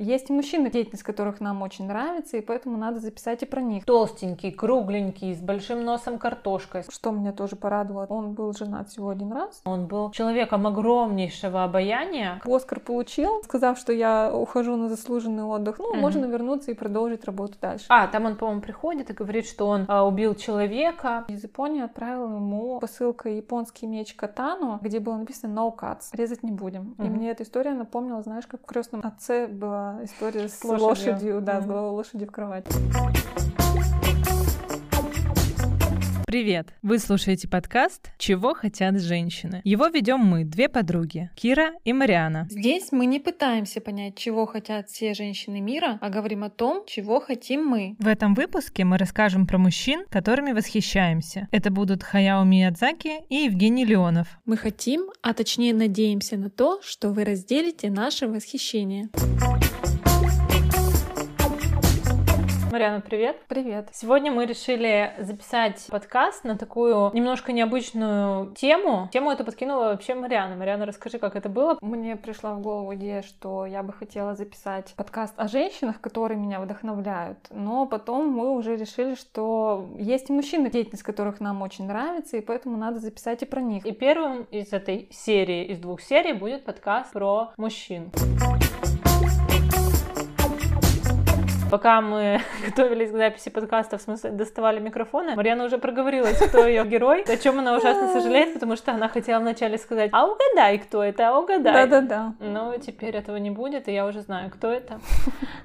Есть мужчины, деятельность которых нам очень нравится, и поэтому надо записать и про них. Толстенький, кругленький, с большим носом картошкой. Что меня тоже порадовало, он был женат всего один раз. Он был человеком огромнейшего обаяния. Оскар получил, сказав, что я ухожу на заслуженный отдых. Ну, Мгм. можно вернуться и продолжить работу дальше. А, там он, по-моему, приходит и говорит, что он а, убил человека. Из Японии отправил ему посылкой японский меч катану, где было написано no cuts, резать не будем. И Мгм. мне эта история напомнила, знаешь, как в крестном отце была история с, С лошадью. лошадью, да, с Мгм. головой лошади в кровати. Привет! Вы слушаете подкаст «Чего хотят женщины». Его ведем мы, две подруги, Кира и Мариана. Здесь мы не пытаемся понять, чего хотят все женщины мира, а говорим о том, чего хотим мы. В этом выпуске мы расскажем про мужчин, которыми восхищаемся. Это будут Хаяо Миядзаки и Евгений Леонов. Мы хотим, а точнее надеемся на то, что вы разделите наше восхищение. Мариана, привет. Привет. Сегодня мы решили записать подкаст на такую немножко необычную тему. Тему эту подкинула вообще Мариана. Мариана, расскажи, как это было. Мне пришла в голову идея, что я бы хотела записать подкаст о женщинах, которые меня вдохновляют. Но потом мы уже решили, что есть и мужчины, деятельность которых нам очень нравится, и поэтому надо записать и про них. И первым из этой серии, из двух серий, будет подкаст про мужчин. Пока мы готовились к записи подкаста, в смысле доставали микрофоны, Марьяна уже проговорилась, кто ее герой, о чем она ужасно сожалеет, потому что она хотела вначале сказать, а угадай, кто это, а угадай. Да-да-да. Но теперь этого не будет, и я уже знаю, кто это.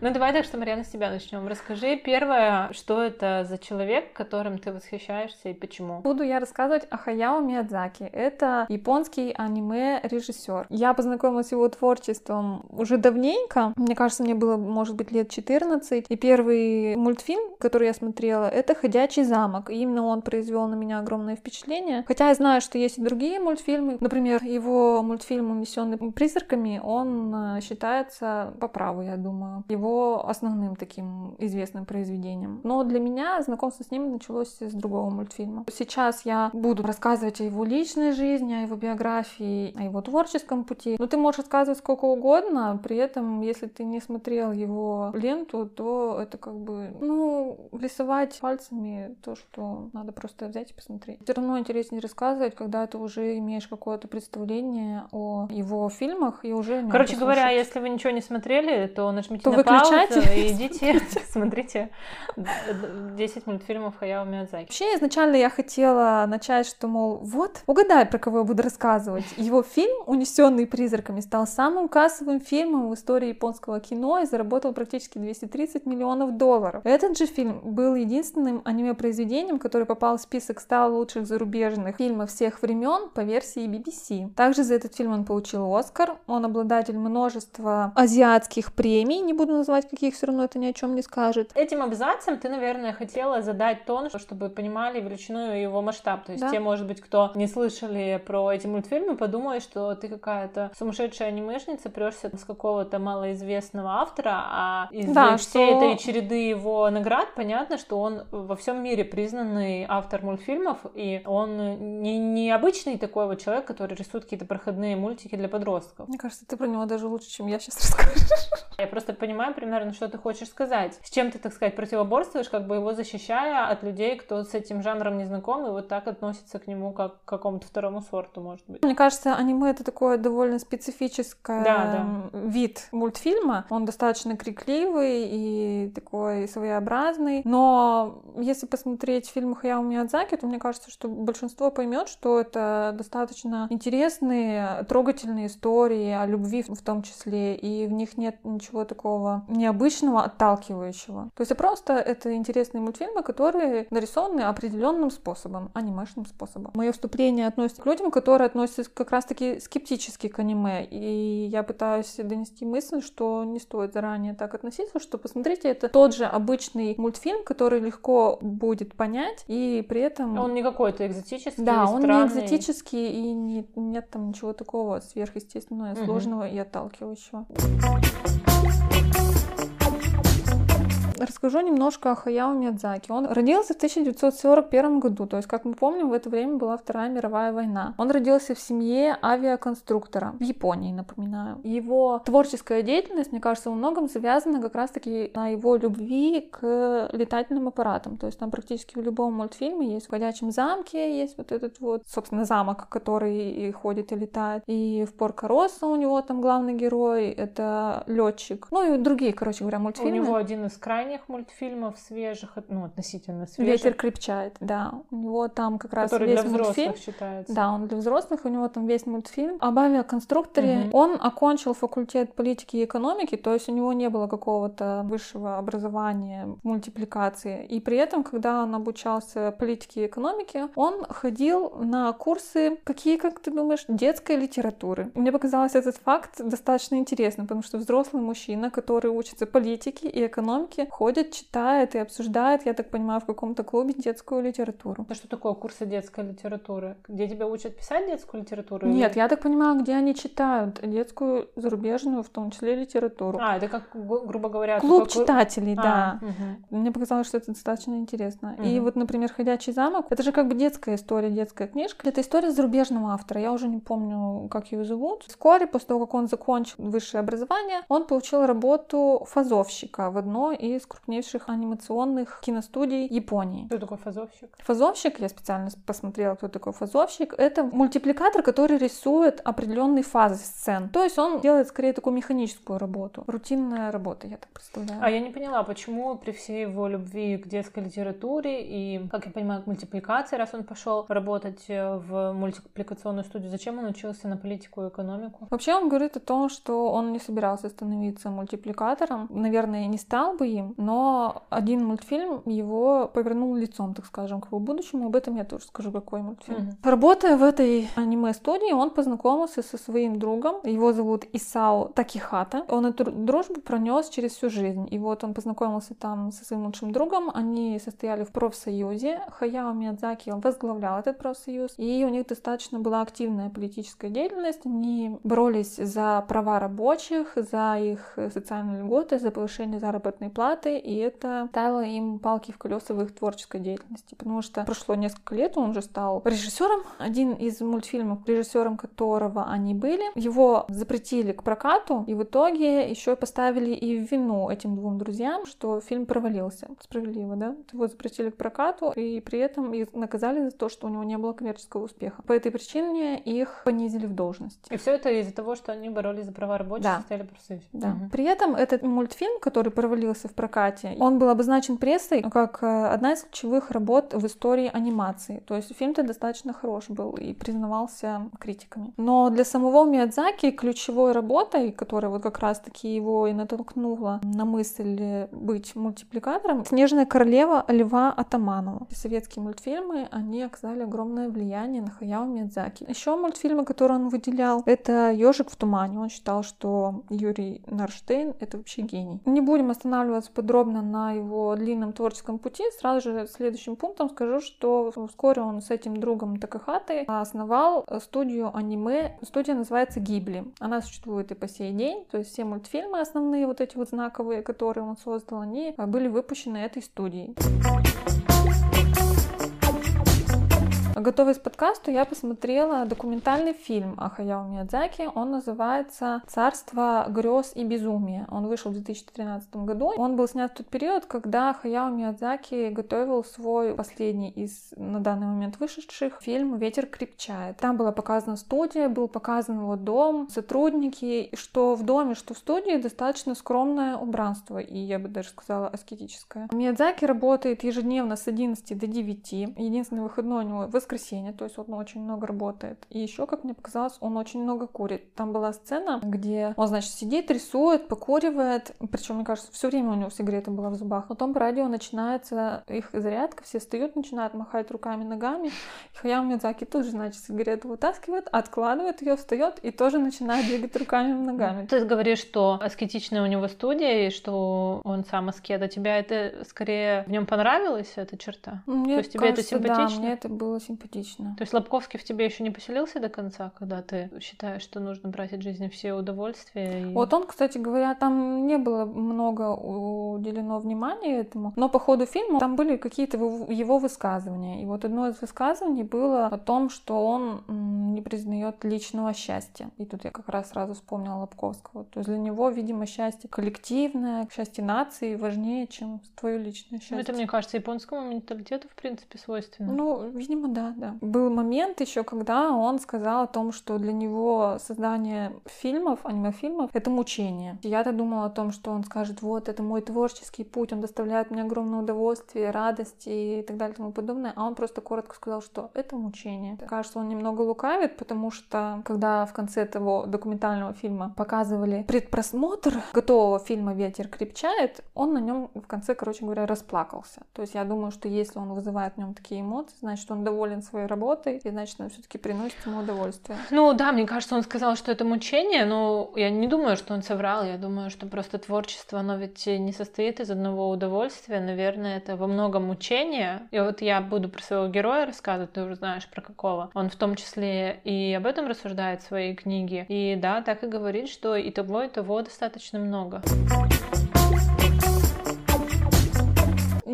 Ну давай так, что, Марьяна, с тебя начнем. Расскажи первое, что это за человек, которым ты восхищаешься и почему. Буду я рассказывать о Хаяо Миядзаки. Это японский аниме-режиссер. Я познакомилась с его творчеством уже давненько. Мне кажется, мне было, может быть, лет 14. И первый мультфильм, который я смотрела, это «Ходячий замок». И именно он произвел на меня огромное впечатление. Хотя я знаю, что есть и другие мультфильмы. Например, его мультфильм «Унесенный призраками», он э, считается по праву, я думаю, его основным таким известным произведением. Но для меня знакомство с ним началось с другого мультфильма. Сейчас я буду рассказывать о его личной жизни, о его биографии, о его творческом пути. Но ты можешь рассказывать сколько угодно, при этом, если ты не смотрел его ленту, то это как бы, ну, рисовать пальцами то, что надо просто взять и посмотреть. Все равно интереснее рассказывать, когда ты уже имеешь какое-то представление о его фильмах и уже... Короче говоря, если вы ничего не смотрели, то нажмите То на выключайте. паузу и идите, смотрите 10 мультфильмов Хаяо Миядзаки. Вообще, изначально я хотела начать, что, мол, вот, угадай, про кого я буду рассказывать. Его фильм «Унесенный призраками» стал самым кассовым фильмом в истории японского кино и заработал практически 230 миллионов долларов. Этот же фильм был единственным аниме-произведением, который попал в список 100 лучших зарубежных фильмов всех времен по версии BBC. Также за этот фильм он получил Оскар. Он обладатель множества азиатских премий, не буду называть каких, все равно это ни о чем не скажет. Этим абзацем ты, наверное, хотела задать тон, чтобы понимали величину и его масштаб. То есть Да. те, может быть, кто не слышали про эти мультфильмы, подумают, что ты какая-то сумасшедшая анимешница, прешься с какого-то малоизвестного автора, а из Да, всей этой череды его наград понятно, что он во всем мире признанный автор мультфильмов, и он не, не обычный такой вот человек, который рисует какие-то проходные мультики для подростков. Мне кажется, ты про него даже лучше, чем я сейчас расскажу. Я просто понимаю примерно, что ты хочешь сказать. С чем ты, так сказать, противоборствуешь, как бы его защищая от людей, кто с этим жанром не знаком, и вот так относится к нему как к какому-то второму сорту, может быть. Мне кажется, аниме это такое довольно специфическое Да, да. вид мультфильма. Он достаточно крикливый и такой своеобразный. Но если посмотреть фильмы Хаяо Миядзаки, то мне кажется, что большинство поймет, что это достаточно интересные, трогательные истории о любви в том числе, и в них нет ничего такого необычного, отталкивающего. То есть просто это интересные мультфильмы, которые нарисованы определенным способом, анимешным способом. Мое вступление относится к людям, которые относятся как раз-таки скептически к аниме, и я пытаюсь донести мысль, что не стоит заранее так относиться, что посмотрите, это тот же обычный мультфильм, который легко будет понять, и при этом... Он не какой-то экзотический, Да, он не странный. экзотический, и не- нет там ничего такого сверхъестественного, Мгм. сложного и отталкивающего. Расскажу немножко о Хаяо Миядзаки. Он родился в 1941 году, то есть, как мы помним, в это время была Вторая мировая война. Он родился в семье авиаконструктора в Японии, напоминаю. Его творческая деятельность, мне кажется, во многом завязана как раз-таки на его любви к летательным аппаратам. То есть там практически в любом мультфильме есть в «Ходячем замке» есть вот этот вот, собственно, замок, который и ходит и летает. И в «Порко Росса» у него там главный герой, это летчик. Ну и другие, короче говоря, мультфильмы. У него один из крайних мультфильмов свежих, ну, относительно свежих. «Ветер крепчает», да. У него там как раз который весь для взрослых мультфильм. считается. Да, он для взрослых, у него там весь мультфильм. Об авиаконструкторе Мгм. он окончил факультет политики и экономики, то есть у него не было какого-то высшего образования в мультипликации. И при этом, когда он обучался политике и экономике, он ходил на курсы, какие, как ты думаешь, детской литературы. Мне показалось этот факт достаточно интересным, потому что взрослый мужчина, который учится политике и экономике, ходит, читает и обсуждает, я так понимаю, в каком-то клубе детскую литературу. Это что такое курсы детской литературы? Где тебя учат писать детскую литературу? Нет, или- я так понимаю, где они читают детскую, зарубежную, в том числе литературу. А, это как, гру- грубо говоря... Клуб такой читателей, А, да. мгм. Мне показалось, что это достаточно интересно. И Мгм. вот, например, «Ходячий замок» — это же как бы детская история, детская книжка. Это история зарубежного автора. Я уже не помню, как ее зовут. Вскоре, после того, как он закончил высшее образование, он получил работу фазовщика в одной из крупнейших анимационных киностудий Японии. Кто такой фазовщик? Фазовщик, я специально посмотрела, кто такой фазовщик, это мультипликатор, который рисует определенные фазы сцен. То есть он делает скорее такую механическую работу. Рутинная работа, я так представляю. А я не поняла, почему при всей его любви к детской литературе и, как я понимаю, к мультипликации, раз он пошел работать э, в мультипликационную студию, зачем он учился на политику и экономику? Вообще он говорит о том, что он не собирался становиться мультипликатором. Наверное, не стал бы им, но один мультфильм его повернул лицом, так скажем, к его будущему. Об этом я тоже скажу, какой мультфильм. Мгм. Работая в этой аниме-студии, он познакомился со своим другом. Его зовут Исао Такихата. Он эту дружбу пронес через всю жизнь. И вот он познакомился там со своим лучшим другом. Они состояли в профсоюзе. Хаяо Миядзаки возглавлял этот профсоюз. И у них достаточно была активная политическая деятельность. Они боролись за права рабочих, за их социальные льготы, за повышение заработной платы. И это ставило им палки в колеса в их творческой деятельности. Потому что прошло несколько лет, он уже стал режиссером. Один из мультфильмов, режиссером которого они были, его запретили к прокату. И в итоге еще поставили и в вину этим двум друзьям, что фильм провалился. Справедливо, да? Его запретили к прокату, и при этом их наказали за то, что у него не было коммерческого успеха. По этой причине их понизили в должности. И все это из-за того, что они боролись за права рабочих, Да. состояли в профсоюзе. Да. Мгм. При этом этот мультфильм, который провалился в прокате, он был обозначен прессой как э, одна из ключевых работ в истории анимации. То есть фильм-то достаточно хорош был и признавался критиками. Но для самого Миядзаки ключевой работой, которая вот как раз-таки его и натолкнула на мысль э, быть мультипликатором, «Снежная королева» Льва Атаманова. Советские мультфильмы, они оказали огромное влияние на Хаяо Миядзаки. Еще мультфильмы, которые он выделял, это «Ежик в тумане». Он считал, что Юрий Нарштейн — это вообще гений. Не будем останавливаться подробно на его длинном творческом пути. Сразу же следующим пунктом скажу, что вскоре он с этим другом Такахатой основал студию аниме. Студия называется Гибли. Она существует и по сей день. То есть все мультфильмы основные, вот эти вот знаковые, которые он создал, они а, были выпущены этой студией. Готовясь к подкасту, я посмотрела документальный фильм о Хаяо Миядзаки. Он называется «Царство грез и безумия». Он вышел в 2013 году. Он был снят в тот период, когда Хаяо Миядзаки готовил свой последний из на данный момент вышедших фильм «Ветер крепчает». Там была показана студия, был показан его дом, сотрудники, что в доме, что в студии достаточно скромное убранство, и я бы даже сказала аскетическое. Миядзаки работает ежедневно с 11 до 9. Единственный выходной у него воскресенье, то есть он очень много работает. И еще, как мне показалось, он очень много курит. Там была сцена, где он, значит, сидит, рисует, покуривает, причем, мне кажется, все время у него сигарета была в зубах. Потом по радио начинается их зарядка, все встают, начинают махать руками, ногами. И Хаяо Миядзаки тут же, значит, сигарету вытаскивает, откладывает ее, встает и тоже начинает двигать руками и ногами. Ты говоришь, что аскетичная у него студия, и что он сам аскет. А тебя это скорее в нем понравилась эта черта? Мне есть тебе это кажется, симпатично? Да, мне это было симпатично. Симпатично. То есть Лобковский в тебе еще не поселился до конца, когда ты считаешь, что нужно брать от жизни все удовольствия? И... Вот он, кстати говоря, там не было много уделено внимания этому, но по ходу фильма там были какие-то его высказывания. И вот одно из высказываний было о том, что он не признает личного счастья. И тут я как раз сразу вспомнила Лобковского. То есть для него, видимо, счастье коллективное, счастье нации важнее, чем твое личное счастье. Ну, это, мне кажется, японскому менталитету, в принципе, свойственно. Ну, видимо, да, да. Был момент еще, когда он сказал о том, что для него создание фильмов, аниме-фильмов, это мучение. Я-то думала о том, что он скажет, вот, это мой творческий путь, он доставляет мне огромное удовольствие, радость и так далее и тому подобное. А он просто коротко сказал, что это мучение. Кажется, он немного лукавит, потому что когда в конце того документального фильма показывали предпросмотр готового фильма «Ветер крепчает», он на нем в конце, короче говоря, расплакался. То есть я думаю, что если он вызывает в нем такие эмоции, значит, он доволен своей работой, и значит, он все-таки приносит ему удовольствие. Ну да, мне кажется, он сказал, что это мучение, но я не думаю, что он соврал. Я думаю, что просто творчество, оно ведь не состоит из одного удовольствия. Наверное, это во многом мучение. И вот я буду про своего героя рассказывать, ты уже знаешь про какого. Он в том числе и об этом рассуждает в своей книге. И да, так и говорит, что и того, и того достаточно много.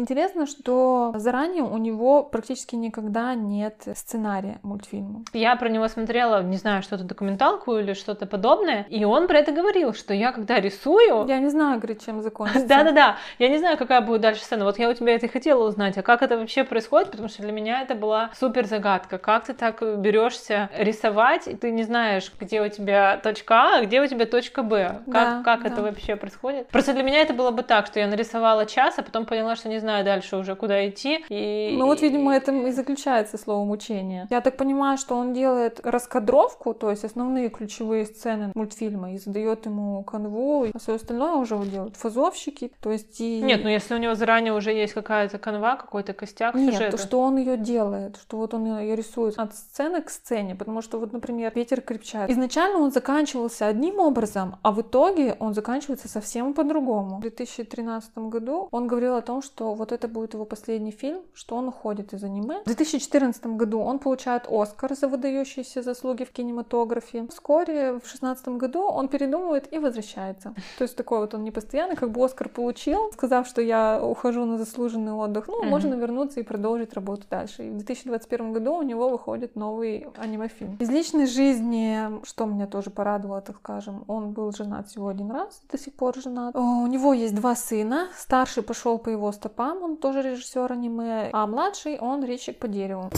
Интересно, что заранее у него практически никогда нет сценария мультфильма. Я про него смотрела, не знаю, что-то документалку или что-то подобное, и он про это говорил, что я когда рисую... Я не знаю, говорит, чем закончится. Да-да-да, я не знаю, какая будет дальше сцена. Вот я у тебя это и хотела узнать, а как это вообще происходит, потому что для меня это была супер загадка. Как ты так берешься рисовать, и ты не знаешь, где у тебя точка А, а где у тебя точка Б. Как, да, как да. это вообще происходит? Просто для меня это было бы так, что я нарисовала час, а потом поняла, что не знаю, знаю дальше уже, куда идти. И... Ну вот, видимо, это и заключается слово мучение. Я так понимаю, что он делает раскадровку, то есть основные ключевые сцены мультфильма, и задает ему канву, а все остальное уже делают фазовщики, то есть и... Нет, ну если у него заранее уже есть какая-то канва, какой-то костяк Нет, сюжета. то, что он ее делает, что вот он ее рисует от сцены к сцене, потому что вот, например, «Ветер крепчает». Изначально он заканчивался одним образом, а в итоге он заканчивается совсем по-другому. В 2013 году он говорил о том, что вот это будет его последний фильм, что он уходит из аниме. В 2014 году он получает Оскар за выдающиеся заслуги в кинематографе. Вскоре, в 2016 году, он передумывает и возвращается. То есть такой вот он не постоянный, как бы Оскар получил, сказав, что я ухожу на заслуженный отдых, ну, mm-hmm. можно вернуться и продолжить работу дальше. И в 2021 году у него выходит новый аниме-фильм. Из личной жизни, что меня тоже порадовало, так скажем, он был женат всего один раз, до сих пор женат. У него есть два сына, старший пошел по его стопам, сам он тоже режиссер аниме, а младший он резчик по дереву.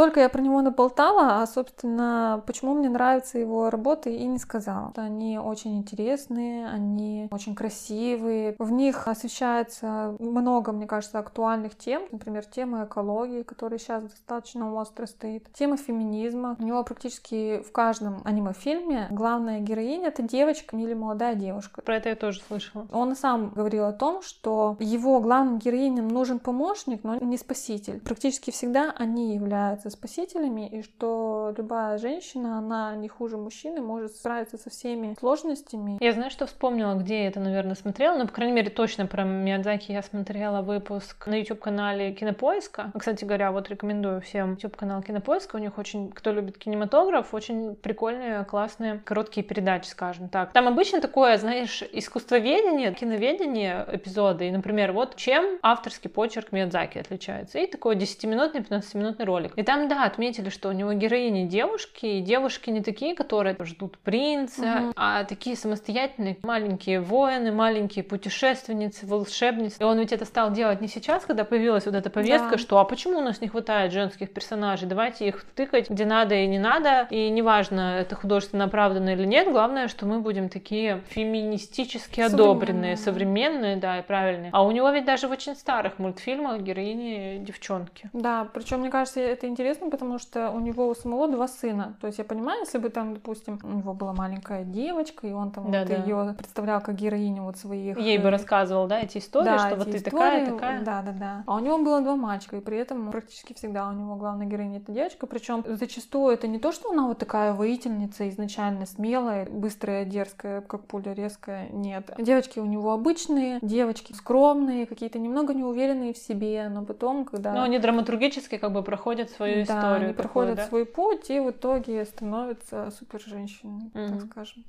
Столько я про него наболтала, а, собственно, почему мне нравятся его работы и не сказала. Они очень интересные, они очень красивые. В них освещается много, мне кажется, актуальных тем. Например, тема экологии, которая сейчас достаточно остро стоит. Тема феминизма. У него практически в каждом аниме-фильме главная героиня — это девочка или молодая девушка. Про это я тоже слышала. Он сам говорил о том, что его главным героиням нужен помощник, но не спаситель. Практически всегда они являются спасителями, и что любая женщина, она не хуже мужчины, может справиться со всеми сложностями. Я знаю, что вспомнила, где я это, наверное, смотрела, но, по крайней мере, точно про Миядзаки я смотрела выпуск на YouTube-канале Кинопоиска. Кстати говоря, вот рекомендую всем YouTube-канал Кинопоиска, у них очень, кто любит кинематограф, очень прикольные, классные, короткие передачи, скажем так. Там обычно такое, знаешь, искусствоведение, киноведение эпизоды, и, например, вот чем авторский почерк Миядзаки отличается, и такой 10-минутный, 15-минутный ролик. И там там, да, отметили, что у него героини девушки, и девушки не такие, которые ждут принца, угу. а такие самостоятельные маленькие воины, маленькие путешественницы, волшебницы. И он ведь это стал делать не сейчас, когда появилась вот эта повестка, да. что а почему у нас не хватает женских персонажей, давайте их тыкать где надо и не надо, и неважно, это художественно оправданно или нет, главное, что мы будем такие феминистически одобренные, современные, да, и правильные. А у него ведь даже в очень старых мультфильмах героини девчонки. Да, причем мне кажется, это интересно интересно, потому что у него у самого два сына. То есть я понимаю, если бы там, допустим, у него была маленькая девочка, и он там Да, вот да. ее представлял как героиню вот своих... Ей бы э, рассказывал, да, эти истории, да, что эти вот ты истории, такая, такая. Да, да, да. А у него было два мальчика, и при этом практически всегда у него главная героиня это девочка. Причем зачастую это не то, что она вот такая воительница, изначально смелая, быстрая, дерзкая, как пуля резкая. Нет. Девочки у него обычные, девочки скромные, какие-то немного неуверенные в себе, но потом, когда... Но они драматургически как бы проходят свою да, историю. они проходят да? свой путь и в итоге становятся супер женщиной, Мгм. так скажем.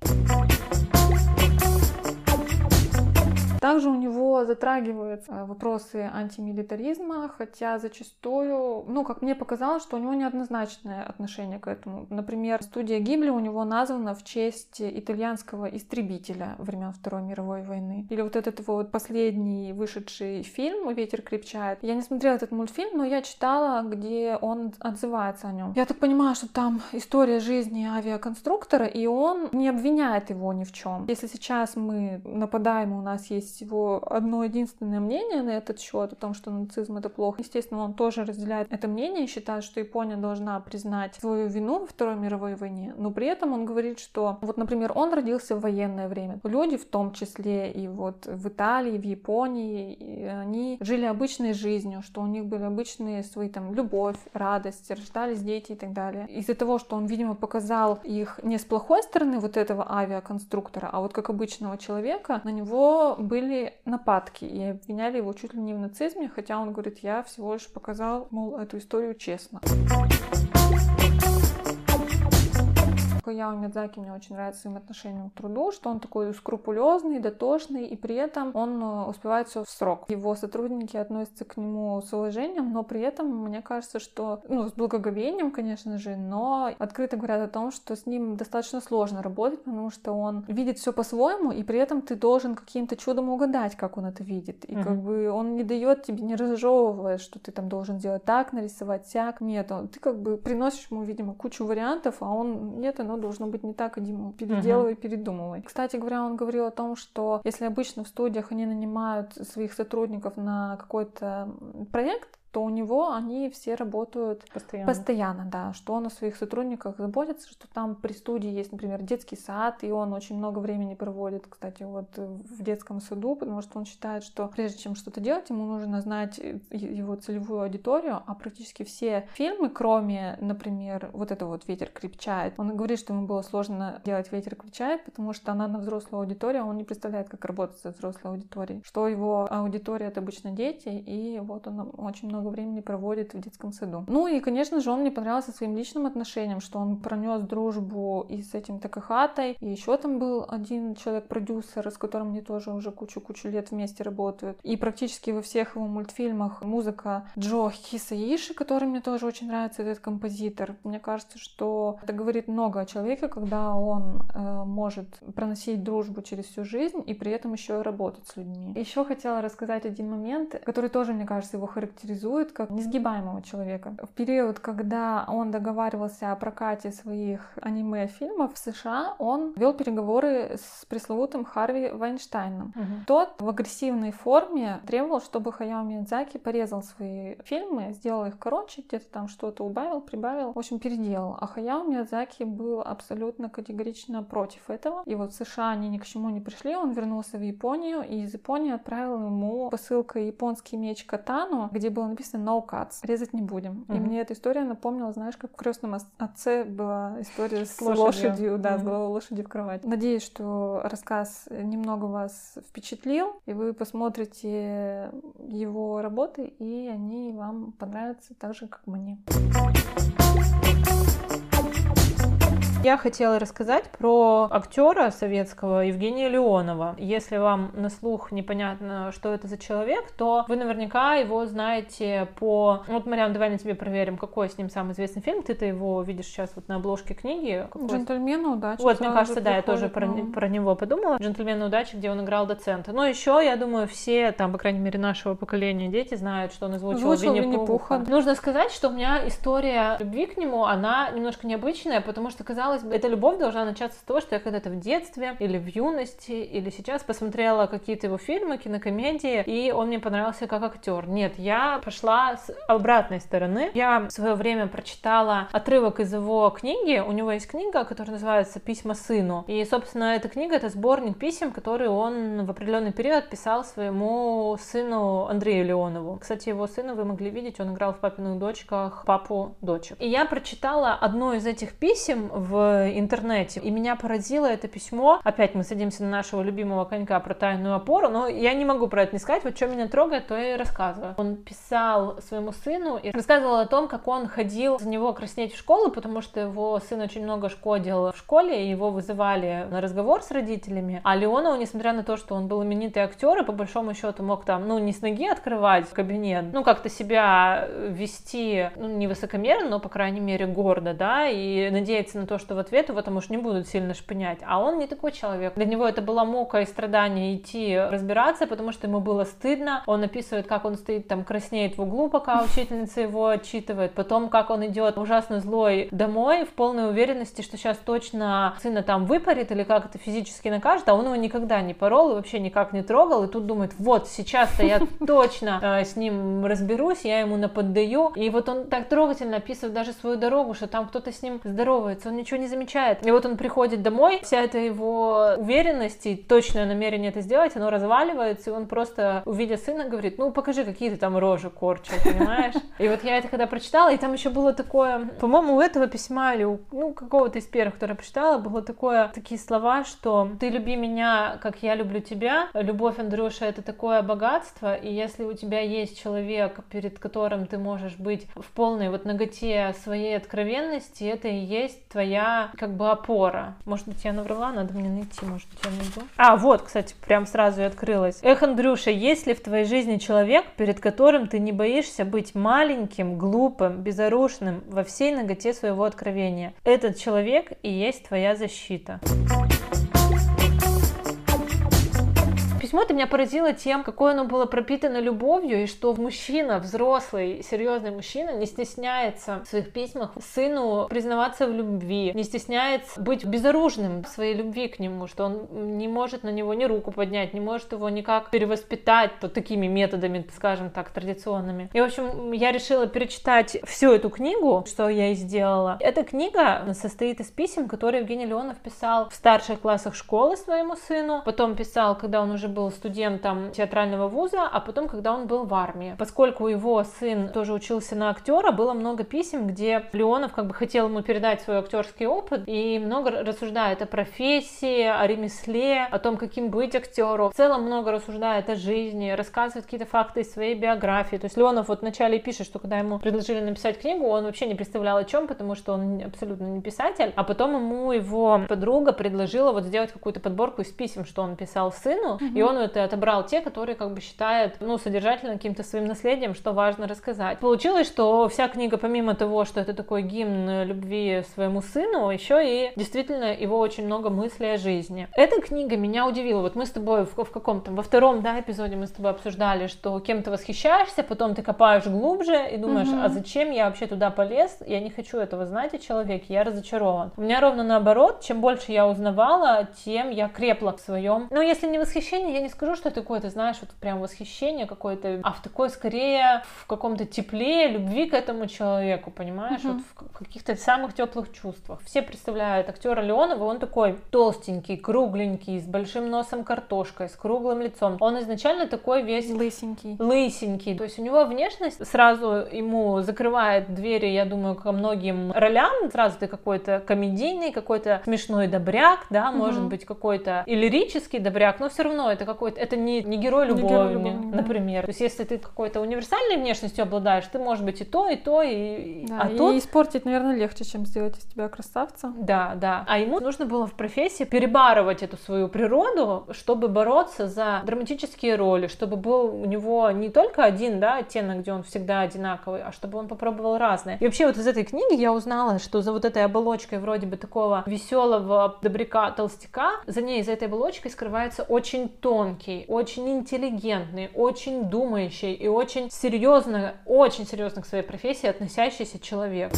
Также у него затрагиваются вопросы антимилитаризма, хотя зачастую, ну, как мне показалось, что у него неоднозначное отношение к этому. Например, студия Гибли у него названа в честь итальянского истребителя времен Второй мировой войны. Или вот этот вот последний вышедший фильм «Ветер крепчает». Я не смотрела этот мультфильм, но я читала, где он отзывается о нем. Я так понимаю, что там история жизни авиаконструктора, и он не обвиняет его ни в чем. Если сейчас мы нападаем, у нас есть всего одно единственное мнение на этот счет, о том, что нацизм это плохо, естественно, он тоже разделяет это мнение и считает, что Япония должна признать свою вину во Второй мировой войне. Но при этом он говорит, что вот, например, он родился в военное время. Люди, в том числе и вот в Италии, в Японии, они жили обычной жизнью, что у них были обычные свои там любовь, радость, рождались дети и так далее. Из-за того, что он, видимо, показал их не с плохой стороны вот этого авиаконструктора, а вот как обычного человека, на него были нападки и обвиняли его чуть ли не в нацизме, хотя он говорит, я всего лишь показал, мол, эту историю честно. Хаяо Мидзаки мне очень нравится своим отношением к труду, что он такой скрупулезный, дотошный, и при этом он э, успевает все в срок. Его сотрудники относятся к нему с уважением, но при этом мне кажется, что, ну, с благоговением, конечно же, но открыто говорят о том, что с ним достаточно сложно работать, потому что он видит все по-своему, и при этом ты должен каким-то чудом угадать, как он это видит. И Мгм. как бы он не дает тебе, не разжевывает, что ты там должен делать так, нарисовать сяк. Нет, он, ты как бы приносишь ему, видимо, кучу вариантов, а он, нет, оно должно быть не так, иди ему переделывай, передумывай. Кстати говоря, он говорил о том, что если обычно в студиях они нанимают своих сотрудников на какой-то проект, то у него они все работают Постоянно. Постоянно, да, что он о своих сотрудниках заботится, что там при студии есть, например, детский сад, и он очень много времени проводит, кстати, вот в детском саду, потому что он считает, что прежде чем что-то делать, ему нужно знать э, его целевую аудиторию, а практически все фильмы, кроме, например, вот это вот «Ветер крепчает», он говорит, что ему было сложно делать «Ветер крепчает», потому что она на взрослую аудиторию, а он не представляет, как работать со взрослой аудиторией, что его аудитория — это обычно дети, и вот он очень много времени проводит в детском саду. Ну и, конечно же, он мне понравился своим личным отношением, что он пронес дружбу и с этим Такахатой, и еще там был один человек-продюсер, с которым мне тоже уже кучу-кучу лет вместе работают. И практически во всех его мультфильмах музыка Джо Хисаиши, который мне тоже очень нравится, этот композитор. Мне кажется, что это говорит много о человеке, когда он э, может проносить дружбу через всю жизнь и при этом еще и работать с людьми. Еще хотела рассказать один момент, который тоже, мне кажется, его характеризует как несгибаемого человека. В период, когда он договаривался о прокате своих аниме-фильмов в США, он вел переговоры с пресловутым Харви Вайнштейном. Мгм. Тот в агрессивной форме требовал, чтобы Хаяо Миядзаки порезал свои фильмы, сделал их короче, где-то там что-то убавил, прибавил, в общем, переделал. А Хаяо Миядзаки был абсолютно категорично против этого. И вот в США они ни к чему не пришли, он вернулся в Японию, и из Японии отправил ему посылкой японский меч Катану, где было написано «No cuts», резать не будем. И Мгм. мне эта история напомнила, знаешь, как в крестном отце была история с, С лошадью. лошадью, да, с головой лошади в кровать. Надеюсь, что рассказ немного вас впечатлил, и вы посмотрите его работы, и они вам понравятся так же, как мне. Я хотела рассказать про актера советского Евгения Леонова. Если вам на слух непонятно, что это за человек, то вы наверняка его знаете по... Вот, Мариам, давай на тебе проверим, какой с ним самый известный фильм. Ты-то его видишь сейчас вот на обложке книги. Какой? Джентльмены удачи. Вот, мне кажется, же да, я тоже про, ум. про него подумала. «Джентльмены удачи», где он играл доцента. Но еще, я думаю, все, там, по крайней мере, нашего поколения дети знают, что он озвучил Озвучил Винни-Пуха. Винни-Пуха. Нужно сказать, что у меня история любви к нему, она немножко необычная, потому что, казалось казалось бы, эта любовь должна начаться с того, что я когда-то в детстве или в юности, или сейчас посмотрела какие-то его фильмы, кинокомедии, и он мне понравился как актер. Нет, я пошла с обратной стороны. Я в свое время прочитала отрывок из его книги. У него есть книга, которая называется «Письма сыну». И, собственно, эта книга — это сборник писем, которые он в определенный период писал своему сыну Андрею Леонову. Кстати, его сына вы могли видеть, он играл в «Папиных дочках» папу дочек. И я прочитала одно из этих писем в интернете, и меня поразило это письмо. Опять мы садимся на нашего любимого конька про тайную опору, но я не могу про это не сказать. Вот что меня трогает, то и рассказываю. Он писал своему сыну и рассказывал о том, как он ходил за него краснеть в школу, потому что его сын очень много шкодил в школе, и его вызывали на разговор с родителями. А Леонову, несмотря на то, что он был именитый актер, и по большому счету мог там, ну, не с ноги открывать кабинет, ну, как-то себя вести, ну, не высокомерно, но, по крайней мере, гордо, да, и надеяться на то, что в ответ его там уж не будут сильно шпынять. А он не такой человек. Для него это была мука и страдание идти разбираться, потому что ему было стыдно. Он описывает, как он стоит там, краснеет в углу, пока учительница его отчитывает. Потом, как он идет ужасно злой домой, в полной уверенности, что сейчас точно сына там выпарит или как это физически накажет, а он его никогда не порол и вообще никак не трогал. И тут думает, вот, сейчас-то я точно э, с ним разберусь, я ему наподдаю. И вот он так трогательно описывает даже свою дорогу, что там кто-то с ним здоровается, он ничего не замечает. И вот он приходит домой, вся эта его уверенность и точное намерение это сделать, оно разваливается, и он просто, увидя сына, говорит, ну, покажи, какие ты там рожи корчил, понимаешь? И вот я это когда прочитала, и там еще было такое, по-моему, у этого письма или у, ну, какого-то из первых, который я прочитала, было такое, такие слова, что ты люби меня, как я люблю тебя, любовь, Андрюша, это такое богатство, и если у тебя есть человек, перед которым ты можешь быть в полной вот ноготе своей откровенности, это и есть твоя как бы опора. Может быть, я наврала, надо мне найти, может быть, я найду. А, вот, кстати, прям сразу и открылась. Эх, Андрюша, есть ли в твоей жизни человек, перед которым ты не боишься быть маленьким, глупым, безоружным во всей ноготе своего откровения? Этот человек и есть твоя защита. Письмо ты меня поразило тем, какое оно было пропитано любовью, и что мужчина, взрослый, серьезный мужчина, не стесняется в своих письмах сыну признаваться в любви, не стесняется быть безоружным в своей любви к нему, что он не может на него ни руку поднять, не может его никак перевоспитать вот такими методами, скажем так, традиционными. И, в общем, я решила перечитать всю эту книгу, что я и сделала. Эта книга состоит из писем, которые Евгений Леонов писал в старших классах школы своему сыну, потом писал, когда он уже был был студентом театрального вуза, а потом, когда он был в армии. Поскольку его сын тоже учился на актера, было много писем, где Леонов как бы хотел ему передать свой актерский опыт и много рассуждает о профессии, о ремесле, о том, каким быть актеру. В целом много рассуждает о жизни, рассказывает какие-то факты из своей биографии. То есть Леонов вот вначале пишет, что когда ему предложили написать книгу, он вообще не представлял о чем, потому что он абсолютно не писатель. А потом ему его подруга предложила вот сделать какую-то подборку из писем, что он писал сыну, mm-hmm. и он это отобрал те, которые как бы считают, ну, содержательно каким-то своим наследием, что важно рассказать. Получилось, что вся книга, помимо того, что это такой гимн любви своему сыну, еще и действительно его очень много мыслей о жизни. Эта книга меня удивила. Вот мы с тобой в, в каком-то, во втором, да, эпизоде мы с тобой обсуждали, что кем ты восхищаешься, потом ты копаешь глубже и думаешь, угу. а зачем я вообще туда полез? Я не хочу этого знать о человеке, я разочарован. У меня ровно наоборот, чем больше я узнавала, тем я крепла в своем. Но если не восхищение, я не скажу, что это какое-то, знаешь, вот прям восхищение какое-то, а в такой скорее в каком-то тепле, любви к этому человеку, понимаешь, uh-huh. вот в каких-то самых теплых чувствах. Все представляют актера Леонова, он такой толстенький, кругленький, с большим носом картошкой, с круглым лицом. Он изначально такой весь лысенький. Лысенький. То есть у него внешность сразу ему закрывает двери, я думаю, ко многим ролям. Сразу ты какой-то комедийный, какой-то смешной добряк, да, uh-huh. может быть какой-то и лирический добряк, но все равно это какой-то, это не, не герой любовник, например. Да. То есть если ты какой-то универсальной внешностью обладаешь, ты можешь быть и то, и то, и... Да, а и тут... испортить, наверное, легче, чем сделать из тебя красавца. Да, да. А ему нужно было в профессии перебарывать эту свою природу, чтобы бороться за драматические роли, чтобы был у него не только один, да, оттенок, где он всегда одинаковый, а чтобы он попробовал разные. И вообще вот из этой книги я узнала, что за вот этой оболочкой вроде бы такого веселого добряка толстяка, за ней, за этой оболочкой скрывается очень тонкий тонкий, очень интеллигентный, очень думающий и очень серьезно, очень серьезно к своей профессии относящийся человек.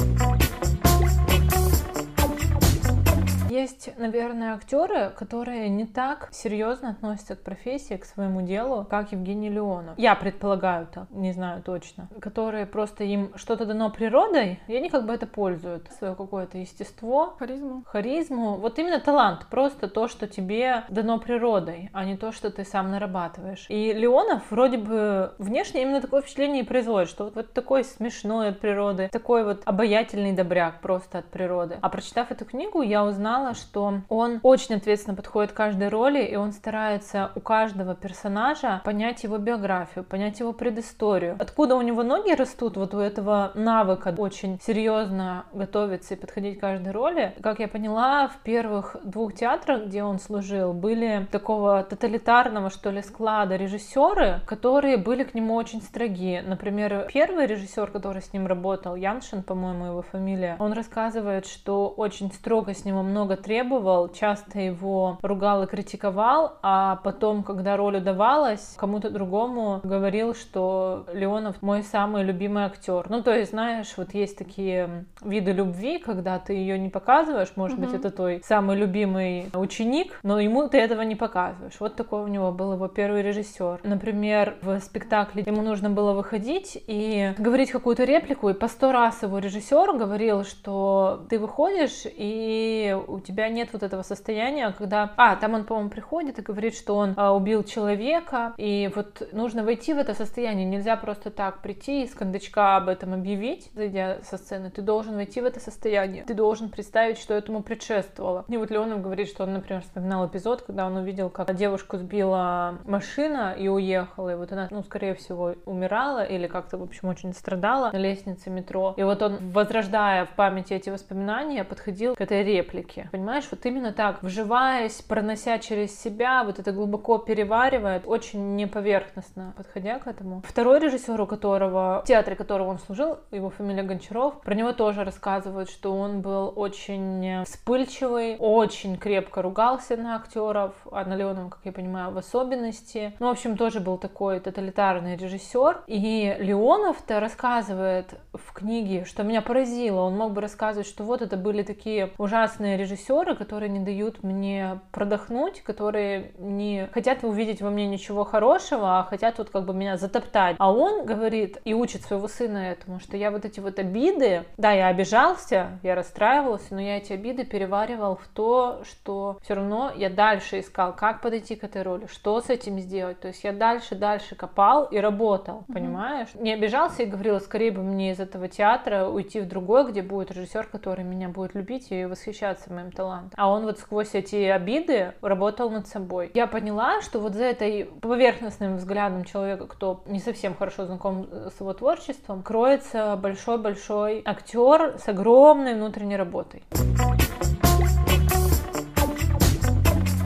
Есть, наверное, актеры, которые не так серьезно относятся к профессии, к своему делу, как Евгений Леонов. Я предполагаю так, не знаю точно. Которые просто им что-то дано природой, и они как бы это пользуют. Свое какое-то естество. Харизму. Харизму. Вот именно талант. Просто то, что тебе дано природой, а не то, что ты сам нарабатываешь. И Леонов вроде бы внешне именно такое впечатление и производит, что вот, вот такой смешной от природы, такой вот обаятельный добряк просто от природы. А прочитав эту книгу, я узнала, что он очень ответственно подходит к каждой роли, и он старается у каждого персонажа понять его биографию, понять его предысторию. Откуда у него ноги растут, вот у этого навыка очень серьезно готовиться и подходить к каждой роли. Как я поняла, в первых двух театрах, где он служил, были такого тоталитарного, что ли, склада режиссеры, которые были к нему очень строги. Например, первый режиссер, который с ним работал, Яншин, по-моему, его фамилия, он рассказывает, что очень строго с него много требовал, часто его ругал и критиковал, а потом, когда роль удавалась, кому-то другому говорил, что Леонов мой самый любимый актер. Ну, то есть, знаешь, вот есть такие виды любви, когда ты ее не показываешь, может угу. быть, это твой самый любимый ученик, но ему ты этого не показываешь. Вот такой у него был его первый режиссер. Например, в спектакле ему нужно было выходить и говорить какую-то реплику, и по сто раз его режиссер говорил, что ты выходишь, и у тебя нет вот этого состояния, когда... А, там он, по-моему, приходит и говорит, что он а, убил человека, и вот нужно войти в это состояние, нельзя просто так прийти и с кондачка об этом объявить, зайдя со сцены, ты должен войти в это состояние, ты должен представить, что этому предшествовало. И вот Леонов говорит, что он, например, вспоминал эпизод, когда он увидел, как девушку сбила машина и уехала, и вот она, ну, скорее всего, умирала или как-то, в общем, очень страдала на лестнице метро. И вот он, возрождая в памяти эти воспоминания, подходил к этой реплике. Понимаешь, вот именно так, вживаясь, пронося через себя, вот это глубоко переваривает, очень неповерхностно подходя к этому. Второй режиссер, у которого, в театре которого он служил, его фамилия Гончаров, про него тоже рассказывают, что он был очень вспыльчивый, очень крепко ругался на актеров, а на Леонова, как я понимаю, в особенности. Ну, в общем, тоже был такой тоталитарный режиссер. И Леонов-то рассказывает в книге, что меня поразило. Он мог бы рассказывать, что вот это были такие ужасные режиссеры, которые не дают мне продохнуть, которые не хотят увидеть во мне ничего хорошего, а хотят вот как бы меня затоптать. А он говорит и учит своего сына этому, что я вот эти вот обиды, да, я обижался, я расстраивался, но я эти обиды переваривал в то, что все равно я дальше искал, как подойти к этой роли, что с этим сделать. То есть я дальше, дальше копал и работал, mm-hmm. понимаешь? Не обижался и говорил, скорее бы мне из этого театра уйти в другой, где будет режиссер, который меня будет любить и восхищаться моим талантом. А он вот сквозь эти обиды работал над собой. Я поняла, что вот за этой поверхностным взглядом человека, кто не совсем хорошо знаком с его творчеством, кроется большой-большой актер с огромной внутренней работой.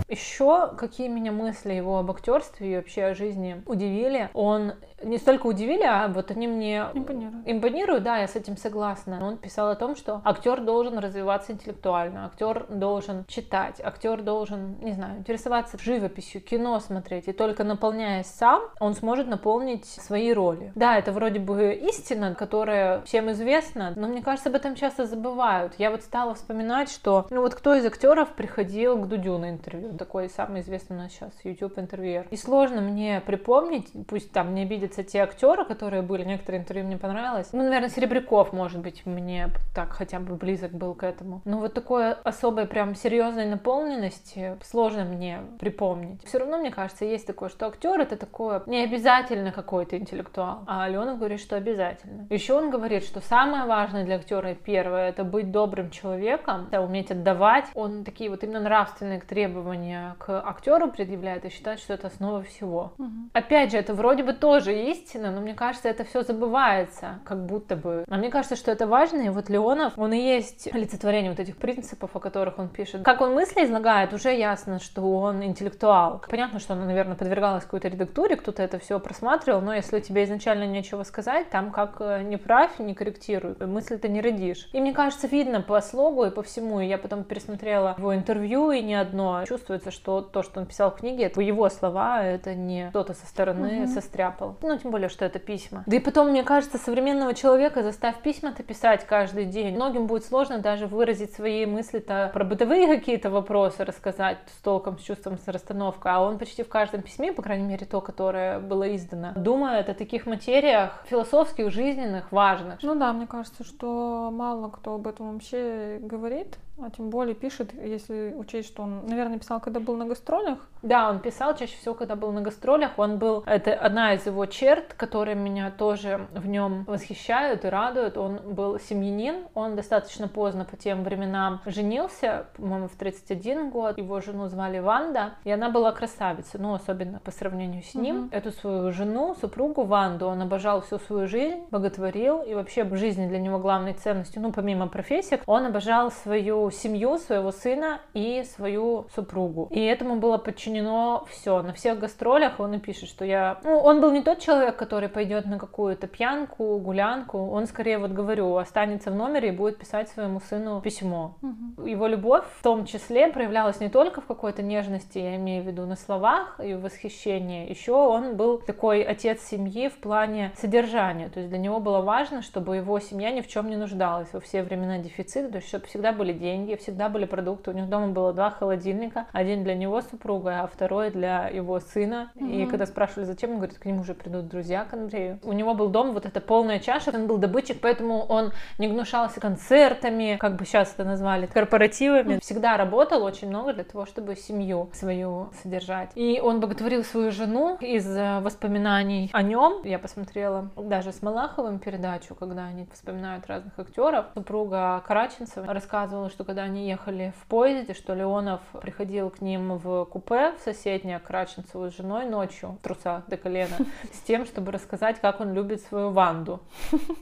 Еще какие меня мысли его об актерстве и вообще о жизни удивили. Он не столько удивили, а вот они мне импонируют. импонируют, да, я с этим согласна. Он писал о том, что актер должен развиваться интеллектуально, актер должен читать, актер должен, не знаю, интересоваться живописью, кино смотреть, и только наполняясь сам, он сможет наполнить свои роли. Да, это вроде бы истина, которая всем известна, но мне кажется, об этом часто забывают. Я вот стала вспоминать, что, ну вот кто из актеров приходил к Дудю на интервью, такой самый известный у нас сейчас YouTube интервьюер. И сложно мне припомнить, пусть там не обидят видятся те актеры, которые были, некоторые интервью мне понравилось. Ну, наверное, Серебряков, может быть, мне так хотя бы близок был к этому. Но вот такой особой прям серьезной наполненности сложно мне припомнить. Все равно, мне кажется, есть такое, что актер это такое не обязательно какой-то интеллектуал. А Аленов говорит, что обязательно. Еще он говорит, что самое важное для актера первое это быть добрым человеком, это уметь отдавать. Он такие вот именно нравственные требования к актеру предъявляет и считает, что это основа всего. Угу. Опять же, это вроде бы тоже истина, но мне кажется, это все забывается, как будто бы. А мне кажется, что это важно, и вот Леонов, он и есть олицетворение вот этих принципов, о которых он пишет. Как он мысли излагает, уже ясно, что он интеллектуал. Понятно, что он, наверное, подвергалась какой-то редактуре, кто-то это все просматривал, но если тебе изначально нечего сказать, там как э, не правь, не корректируй, мысли ты не родишь. И мне кажется, видно по слогу и по всему, и я потом пересмотрела его интервью, и не одно, чувствуется чувствуется, что то, что он писал в книге, это его слова, это не кто-то со стороны Мгм. состряпал. Ну, тем более, что это письма. Да и потом, мне кажется, современного человека заставь письма-то писать каждый день. Многим будет сложно даже выразить свои мысли-то про бытовые какие-то вопросы, рассказать с толком, с чувством, с расстановкой. А он почти в каждом письме, по крайней мере, то, которое было издано, думает о таких материях философских, жизненных, важных. Ну да, мне кажется, что мало кто об этом вообще говорит, а тем более пишет, если учесть, что он, наверное, писал, когда был на гастролях. Да, он писал чаще всего, когда был на гастролях. Он был, это одна из его черт, которые меня тоже в нем восхищают и радуют. Он был семьянин, он достаточно поздно по тем временам женился, по-моему, в 31 год. Его жену звали Ванда, и она была красавицей, ну, особенно по сравнению с ним. Мгм. Эту свою жену, супругу Ванду, он обожал всю свою жизнь, боготворил, и вообще в жизни для него главной ценностью, ну, помимо профессии, он обожал свою семью, своего сына и свою супругу. И этому было подчинено все. На всех гастролях он и пишет, что я... Ну, он был не тот человек, который пойдет на какую-то пьянку, гулянку. Он скорее, вот говорю, останется в номере и будет писать своему сыну письмо. Его любовь в том числе проявлялась не только в какой-то нежности, я имею в виду на словах и в восхищении. Еще он был такой отец семьи в плане содержания. То есть для него было важно, чтобы его семья ни в чем не нуждалась во все времена дефицита, то есть чтобы всегда были деньги, всегда были продукты. У них дома было два холодильника, один для него супруга, а второй для его сына. И Мгм. когда спрашивали, зачем, он говорит, к нему уже придут друзья к Андрею. У него был дом, вот эта полная чаша, он был добытчик, поэтому он не гнушался концертами, как бы сейчас это назвали, корпоративами. Всегда работал очень много для того, чтобы семью свою содержать. И он боготворил свою жену из э, воспоминаний о нем. Я посмотрела даже с Малаховым передачу, когда они вспоминают разных актеров. Супруга Караченцева рассказывала, что когда они ехали в поезде, что Леонов приходил к ним в купе в соседнее Караченцеву с женой ночью, в трусах до колена, с тем, чтобы рассказать, как он любит свою Ванду.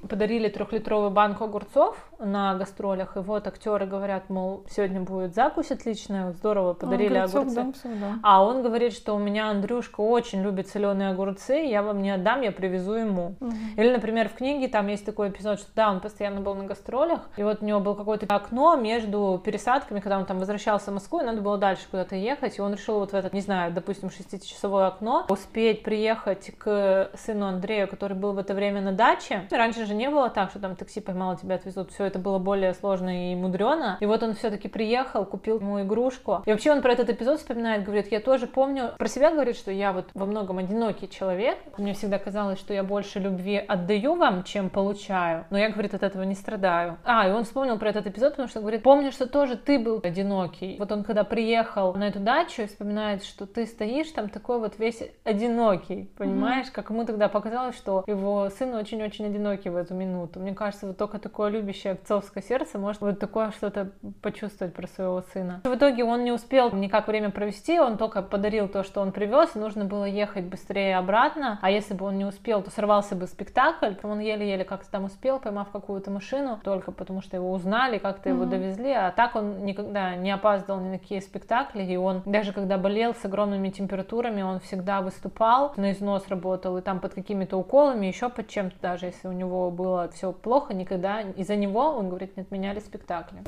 Подарили трехлитровую банку огурцов на гастролях, и вот актеры говорят, мол, сегодня будет закусь отличная, здорово, подарили Огурцов огурцы. дам всегда. А он говорит, что у меня Андрюшка очень любит соленые огурцы, я вам не отдам, я привезу ему. Мгм. Или, например, в книге там есть такой эпизод, что да, он постоянно был на гастролях, и вот у него было какое-то окно между пересадками, когда он там возвращался в Москву, и надо было дальше куда-то ехать, и он решил вот в это, не знаю, допустим, шестичасовое окно успеть приехать к сыну Андрею, который был в это время на даче. Раньше же не было так, что там такси поймало, тебя отвезут, все это было более сложно и мудрено. И вот он все-таки приехал, купил ему игрушку. И вообще он про этот эпизод вспоминает, говорит, я тоже помню, про себя говорит, что я вот во многом одинокий человек. Мне всегда казалось, что я больше любви отдаю вам, чем получаю. Но я, говорит, от этого не страдаю. А, и он вспомнил про этот эпизод, потому что говорит, помню, что тоже ты был одинокий. Вот он когда приехал на эту дачу и вспоминает, что ты стоишь там такой вот весь одинокий, понимаешь? Как ему тогда показалось, что его сын очень-очень одинокий в эту минуту. Мне кажется, вот только такое любящее отцовское сердце может вот такое что-то почувствовать про своего сына. В итоге он не успел никак время провести, он только подарил то, что он привез, и нужно было ехать быстрее обратно. А если бы он не успел, то сорвался бы спектакль. Он еле-еле как-то там успел, поймав какую-то машину, только потому что его узнали, как-то его Мгм. довезли. А так он никогда не опаздывал ни на какие спектакли. И он даже когда болел с огромными температурами, он всегда выступал, на износ работал, и там под какими-то уколами, еще под чем-то, даже если у него было все плохо, никогда из-за него, он говорит, не отменяли спектакли.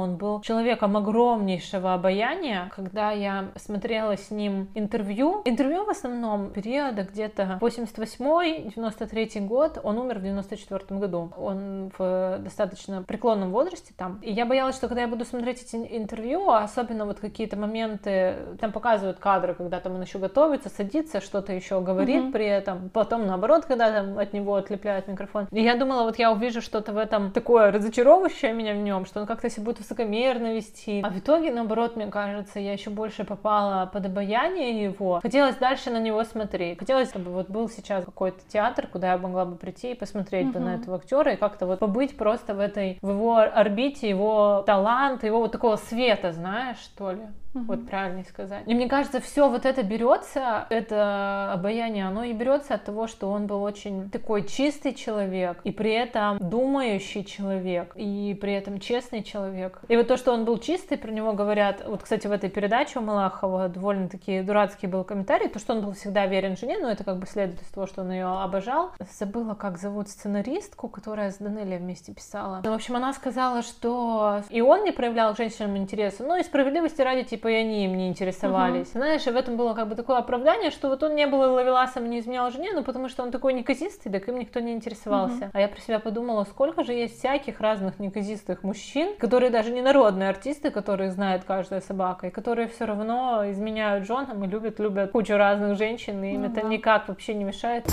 Он был человеком огромнейшего обаяния. Когда я смотрела с ним интервью, интервью в основном периода где-то 88-93 год, он умер в 94 году. Он в достаточно преклонном возрасте там. И я боялась, что когда я буду смотреть эти интервью, особенно вот какие-то моменты, там показывают кадры, когда там он еще готовится, садится, что-то еще говорит Мгм. при этом. Потом наоборот, когда там от него отлепляют микрофон. И я думала, вот я увижу что-то в этом такое разочаровывающее меня в нем, что он как-то себя будет высокомерно вести. А в итоге, наоборот, мне кажется, я еще больше попала под обаяние его. Хотелось дальше на него смотреть. Хотелось, чтобы вот был сейчас какой-то театр, куда я могла бы прийти и посмотреть бы на этого актера и как-то вот побыть просто в этой, в его орбите, его таланта, его вот такого света, знаешь, что ли. Вот правильно сказать. И мне кажется, все вот это берется, это обаяние, оно и берется от того, что он был очень такой чистый человек, и при этом думающий человек, и при этом честный человек. И вот то, что он был чистый, про него говорят, вот, кстати, в этой передаче у Малахова довольно-таки дурацкий был комментарий, то, что он был всегда верен жене, но это как бы следует из того, что он ее обожал. Забыла, как зовут сценаристку, которая с Данелия вместе писала. Ну, в общем, она сказала, что и он не проявлял женщинам интереса, ну и справедливости ради, типа, и они им не интересовались. Угу. Знаешь, и в этом было как бы такое оправдание, что вот он не был ловеласом, не изменял жене, ну потому что он такой неказистый, так им никто не интересовался. Угу. А я про себя подумала, сколько же есть всяких разных неказистых мужчин, которые даже не народные артисты, которые знают каждая собака, и которые все равно изменяют женам и любят, любят кучу разных женщин, и им угу. это никак вообще не мешает.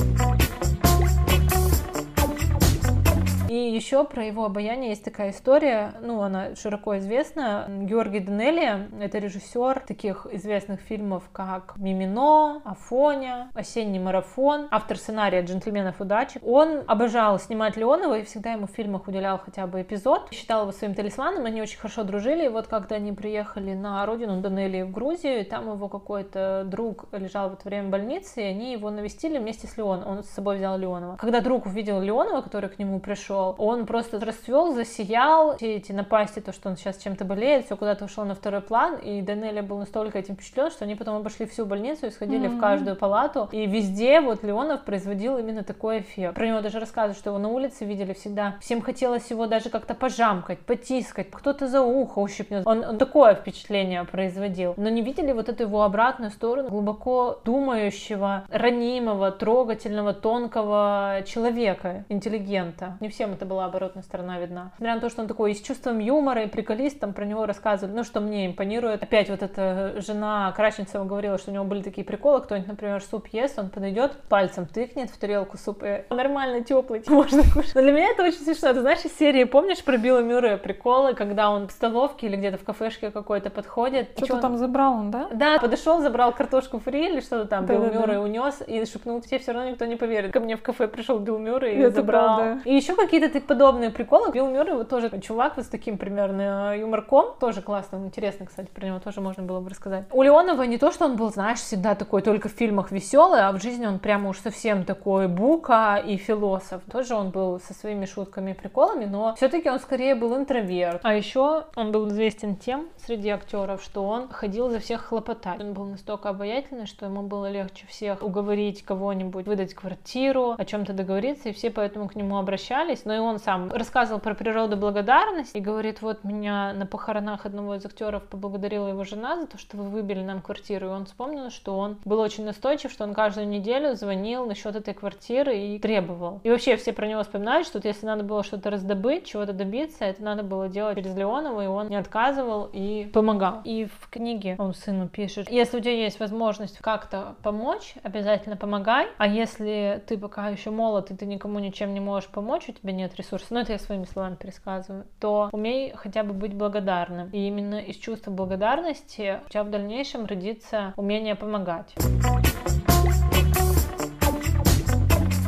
И еще про его обаяние есть такая история, ну, она широко известна. Георгий Данелли — это режиссер таких известных фильмов, как «Мимино», «Афоня», «Осенний марафон», автор сценария «Джентльменов удачи». Он обожал снимать Леонова и всегда ему в фильмах уделял хотя бы эпизод. Считал его своим талисманом, они очень хорошо дружили. И вот когда они приехали на родину Данелли в Грузию, и там его какой-то друг лежал в это время в больнице, и они его навестили вместе с Леоновым. Он с собой взял Леонова. Когда друг увидел Леонова, который к нему пришел, пришел, он просто расцвел, засиял, все эти напасти, то, что он сейчас чем-то болеет, все куда-то ушло на второй план, и Данелли был настолько этим впечатлен, что они потом обошли всю больницу и сходили mm-hmm. в каждую палату, и везде вот Леонов производил именно такой эффект. Про него даже рассказывают, что его на улице видели всегда. Всем хотелось его даже как-то пожамкать, потискать, кто-то за ухо ущипнет. Он, он такое впечатление производил. Но не видели вот эту его обратную сторону глубоко думающего, ранимого, трогательного, тонкого человека, интеллигента. Не всем это была оборотная сторона видна. Несмотря на то, что он такой и с чувством юмора, и приколист, там про него рассказывали, ну, что мне импонирует. Опять вот эта жена Краченцева говорила, что у него были такие приколы, кто-нибудь, например, суп ест, он подойдет, пальцем тыкнет в тарелку суп, и нормально, теплый, можно кушать. Но для меня это очень смешно. Ты знаешь, из серии, помнишь про Билла Мюррея приколы, когда он в столовке или где-то в кафешке какой-то подходит. Что-то там забрал он, да? Да, подошел, забрал картошку фри или что-то там, да, Билл да, Мюррей да. унес и шепнул, тебе все равно никто не поверит. Ко мне в кафе пришел Билл Мюррей и забрал. Правда. И еще какие-то подобные приколы. Билл Мюррей вот тоже чувак вот с таким примерно юморком, тоже классно, интересно, кстати, про него тоже можно было бы рассказать. У Леонова не то, что он был, знаешь, всегда такой только в фильмах веселый, а в жизни он прямо уж совсем такой бука и философ. Тоже он был со своими шутками и приколами, но все-таки он скорее был интроверт. А еще он был известен тем среди актеров, что он ходил за всех хлопотать. Он был настолько обаятельный, что ему было легче всех уговорить кого-нибудь, выдать квартиру, о чем-то договориться, и все поэтому к нему обращались. Но и он сам рассказывал про природу благодарности и говорит, вот меня на похоронах одного из актеров поблагодарила его жена за то, что вы выбили нам квартиру. И он вспомнил, что он был очень настойчив, что он каждую неделю звонил насчет этой квартиры и требовал. И вообще все про него вспоминают, что вот если надо было что-то раздобыть, чего-то добиться, это надо было делать через Леонова, и он не отказывал и помогал. И в книге он сыну пишет, если у тебя есть возможность как-то помочь, обязательно помогай, а если ты пока еще молод, и ты никому ничем не можешь помочь, у тебя нет ресурсов, ну это я своими словами пересказываю, то умей хотя бы быть благодарным. И именно из чувства благодарности у тебя в дальнейшем родится умение помогать.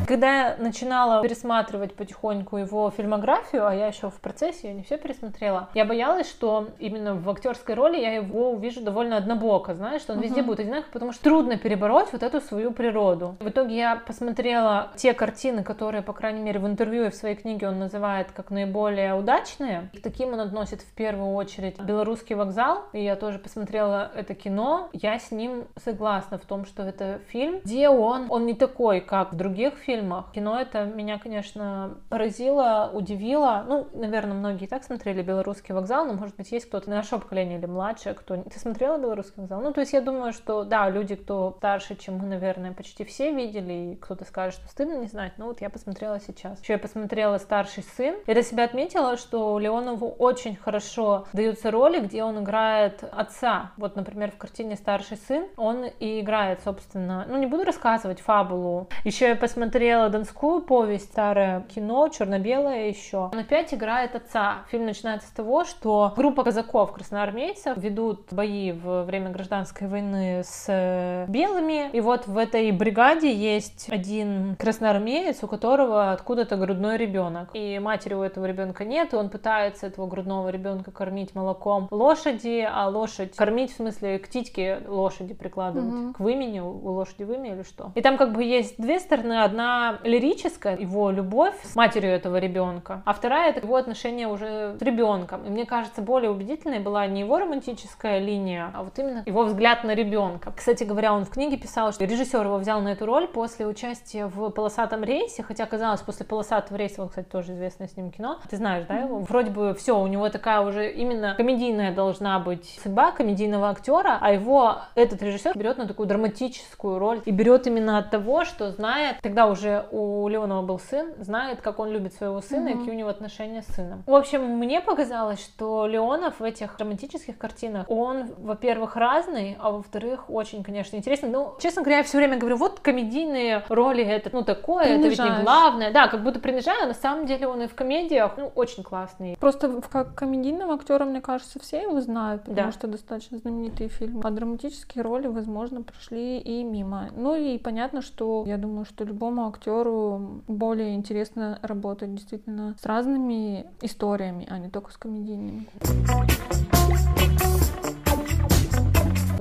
Когда я начинала пересматривать потихоньку его фильмографию, а я еще в процессе, я не все пересмотрела, я боялась, что именно в актерской роли я его увижу довольно однобоко, знаешь, что он uh-huh. везде будет одинаковый, потому что трудно перебороть вот эту свою природу. В итоге я посмотрела те картины, которые, по крайней мере, в интервью и в своей книге он называет как наиболее удачные. И таким он относит в первую очередь «Белорусский вокзал», и я тоже посмотрела это кино. Я с ним согласна в том, что это фильм, где он, он не такой, как в других фильмах, фильмах. Кино это меня, конечно, поразило, удивило. Ну, наверное, многие и так смотрели «Белорусский вокзал», но, может быть, есть кто-то нашего поколения или младше, кто... Ты смотрела «Белорусский вокзал»? Ну, то есть я думаю, что, да, люди, кто старше, чем мы, наверное, почти все видели, и кто-то скажет, что стыдно не знать, ну, вот я посмотрела сейчас. Еще я посмотрела «Старший сын». Я для себя отметила, что Леонову очень хорошо даются роли, где он играет отца. Вот, например, в картине «Старший сын» он и играет, собственно, ну, не буду рассказывать фабулу. Еще я посмотрела смотрела донскую повесть, старое кино, черно-белое еще. Он опять играет отца. Фильм начинается с того, что группа казаков, красноармейцев, ведут бои во время гражданской войны с э, белыми. И вот в этой бригаде есть один красноармеец, у которого откуда-то грудной ребенок. И матери у этого ребенка нет, и он пытается этого грудного ребенка кормить молоком лошади, а лошадь кормить в смысле к титьке лошади прикладывать, угу. к вымени, у лошади вымя или что. И там как бы есть две стороны. Одна одна лирическая, его любовь с матерью этого ребенка, а вторая это его отношения уже с ребенком. И мне кажется, более убедительной была не его романтическая линия, а вот именно его взгляд на ребенка. Кстати говоря, он в книге писал, что режиссер его взял на эту роль после участия в «Полосатом рейсе», хотя казалось, после «Полосатого рейса», он, кстати, тоже известное с ним кино, ты знаешь, да, его? Вроде бы все, у него такая уже именно комедийная должна быть судьба комедийного актера, а его этот режиссер берет на такую драматическую роль и берет именно от того, что знает, тогда уже у Леонова был сын, знает, как он любит своего сына mm-hmm. и какие у него отношения с сыном. В общем, мне показалось, что Леонов в этих романтических картинах, он, во-первых, разный, а во-вторых, очень, конечно, интересный. Ну, честно говоря, я все время говорю, вот комедийные роли это, ну, такое, это ведь не главное. Да, как будто принижаю, а на самом деле он и в комедиях, ну, очень классный. Просто как комедийного актера, мне кажется, все его знают, потому да. что достаточно знаменитый фильм. А драматические роли, возможно, прошли и мимо. Ну и понятно, что я думаю, что любому актеру более интересно работать действительно с разными историями, а не только с комедийными